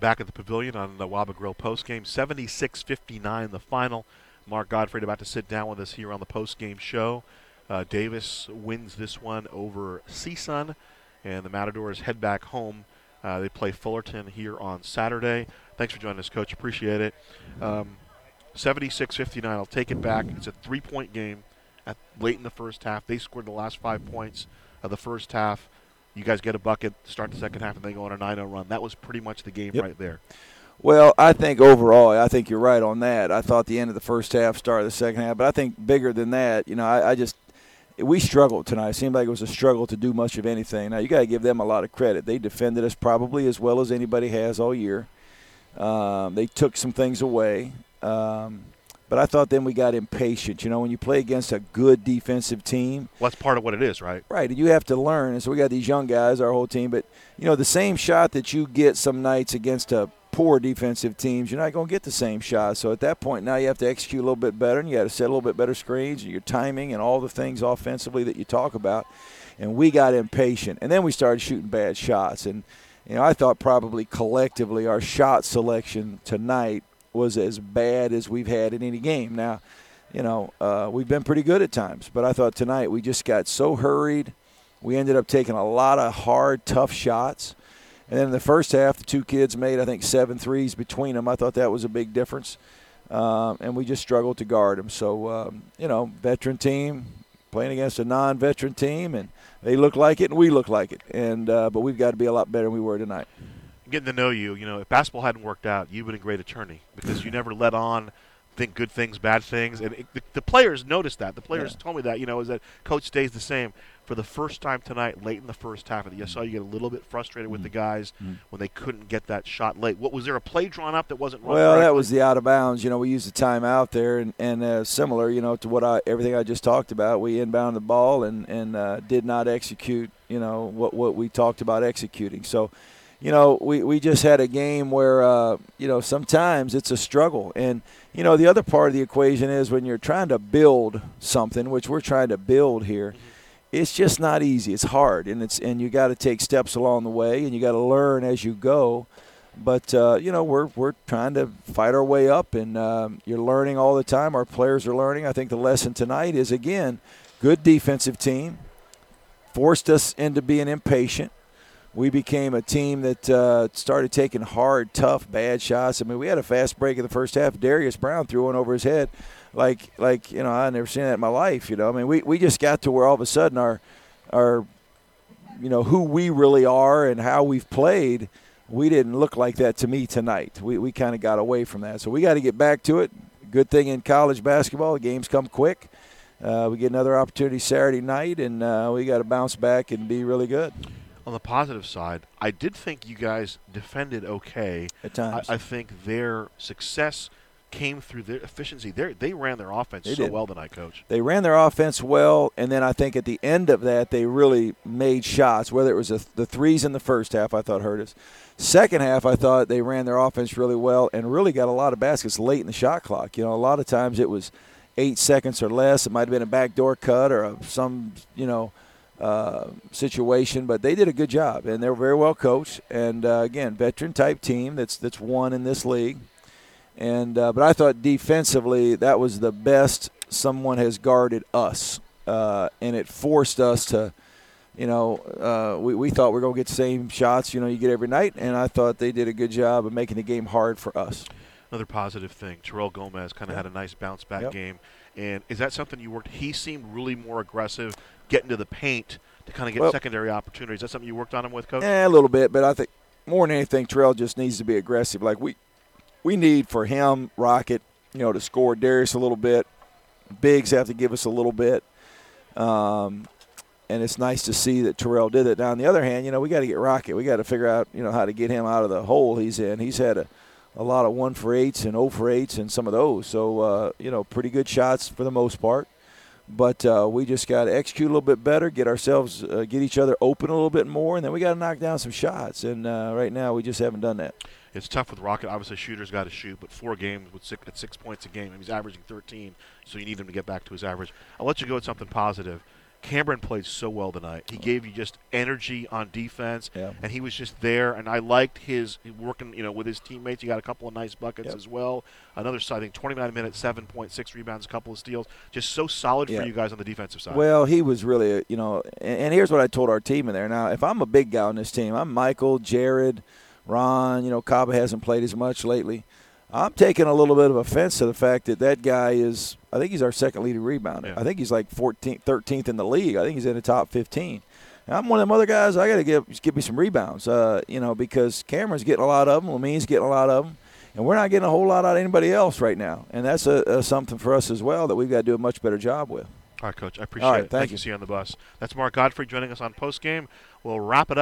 back at the pavilion on the Waba Grill postgame. 76-59 the final. Mark Gottfried about to sit down with us here on the postgame show. Uh, Davis wins this one over CSUN, and the Matadors head back home. Uh, they play Fullerton here on Saturday. Thanks for joining us, Coach. Appreciate it. Um, 76-59. I'll take it back. It's a three-point game at late in the first half. They scored the last five points of the first half. You guys get a bucket, start the second half, and they go on a 9-0 run. That was pretty much the game Yep. right there. Well, I think overall, I think you're right on that. I thought the end of the first half, start of the second half, but I think bigger than that, you know, I, I just we struggled tonight. It seemed like it was a struggle to do much of anything. Now you got to give them a lot of credit. They defended us probably as well as anybody has all year. Um, they took some things away, um, but I thought then we got impatient. You know, when you play against a good defensive team, Well, that's part of what it is, right? Right, and you have to learn. And so we got these young guys, our whole team. But you know, the same shot that you get some nights against a poor defensive teams, you're not going to get the same shot. So at that point, now you have to execute a little bit better, and you got to set a little bit better screens, and your timing, and all the things offensively that you talk about. And we got impatient, and then we started shooting bad shots. And you know, I thought probably collectively our shot selection tonight was as bad as we've had in any game. Now, you know, uh, we've been pretty good at times, but I thought tonight we just got so hurried. We ended up taking a lot of hard, tough shots. And then in the first half, the two kids made, I think, seven threes between them. I thought that was a big difference. Um, and we just struggled to guard them. So, um, you know, veteran team playing against a non veteran team, and they look like it, and we look like it. And uh, But we've got to be a lot better than we were tonight. Getting to know you, you know, if basketball hadn't worked out, you've been a great attorney because you never let on think good things, bad things, and it, the, the players noticed that. The players Yeah. told me that, you know, is that coach stays the same. For the first time tonight, late in the first half, I saw you get a little bit frustrated with the guys when they couldn't get that shot late. What was there a play drawn up that wasn't? Well, that was the out of bounds. You know, we used the timeout there, and, and uh, similar, you know, to what I everything I just talked about. We inbound the ball and and uh, did not execute. You know what what we talked about executing. So, you know, we we just had a game where uh, you know sometimes it's a struggle, and you know the other part of the equation is when you're trying to build something, which we're trying to build here. It's just not easy. It's hard, and it's and you got to take steps along the way, and you got to learn as you go but uh, you know we're we're trying to fight our way up, and um, you're learning all the time. Our players are learning. I think the lesson tonight is again, good defensive team forced us into being impatient. We became a team that uh, started taking hard, tough, bad shots. I mean, we had a fast break in the first half. Darius Brown threw one over his head, like like you know I never seen that in my life. You know, I mean, we, we just got to where all of a sudden our our you know who we really are and how we've played we didn't look like that to me tonight. We, we kind of got away from that. So we got to get back to it. Good thing in college basketball, the games come quick. Uh, we get another opportunity Saturday night, and uh, we got to bounce back and be really good On the positive side, I did think you guys defended okay. at times. I, I think their success came through their efficiency. They they ran their offense They so did. well tonight, Coach. they ran their offense well, and then I think at the end of that, they really made shots. Whether it was a, the threes in the first half, I thought hurt us. Second half, I thought they ran their offense really well and really got a lot of baskets late in the shot clock. You know, a lot of times it was eight seconds or less. It might have been a backdoor cut or a, some, you know, uh, situation, but they did a good job and they're very well coached. And uh, again, veteran type team that's that's won in this league. And uh, but I thought defensively that was the best someone has guarded us, uh, and it forced us to, you know, uh, we we thought we are gonna get the same shots you know you get every night, and I thought they did a good job of making the game hard for us. Another positive thing, Terrell Gomez kind of Yep. had a nice bounce back Yep. game. And is that something you worked? He seemed really more aggressive, getting to the paint to kind of get Well- secondary opportunities. Is that something you worked on him with, Coach? Eh, a little bit, but I think more than anything, Terrell just needs to be aggressive. Like we, we need for him, Rocket, you know, to score Darius a little bit. Bigs have to give us a little bit. Um, and it's nice to see that Terrell did it. Now, on the other hand, you know, we got to get Rocket. We got to figure out, you know, how to get him out of the hole he's in. He's had a, a lot of one for eights and 0 for eights and some of those. So, uh, you know, pretty good shots for the most part. But uh, we just got to execute a little bit better, get ourselves, uh, get each other open a little bit more, and then we got to knock down some shots. And uh, right now, we just haven't done that. It's tough with Rocket. Obviously, shooters got to shoot, but four games with six, at six points a game, and he's averaging 13, so you need him to get back to his average. I'll let you go with something positive. Cameron played so well tonight. He gave you just energy on defense, Yeah. and he was just there. And I liked his working, you know, with his teammates. He got a couple of nice buckets Yep. as well. Another, I think, 29 minutes, 7.6 rebounds, a couple of steals. Just so solid Yeah. for you guys on the defensive side. Well, he was really, uh, you know, and, and here's what I told our team in there. Now, if I'm a big guy on this team, I'm Michael, Jared, Ron. You know, Kaba hasn't played as much lately. I'm taking a little bit of offense to the fact that that guy is. I think he's our second leading rebounder. Yeah. I think he's like 14th, 13th in the league. I think he's in the top 15. And I'm one of them other guys. I got to give give me some rebounds. Uh, you know, because Cameron's getting a lot of them. Lamine's getting a lot of them. And we're not getting a whole lot out of anybody else right now, and that's a, a something for us as well that we've got to do a much better job with. All right, Coach. I appreciate right, it. thank you. you. See you on the bus. That's Mark Gottfried joining us on post game. We'll wrap it up.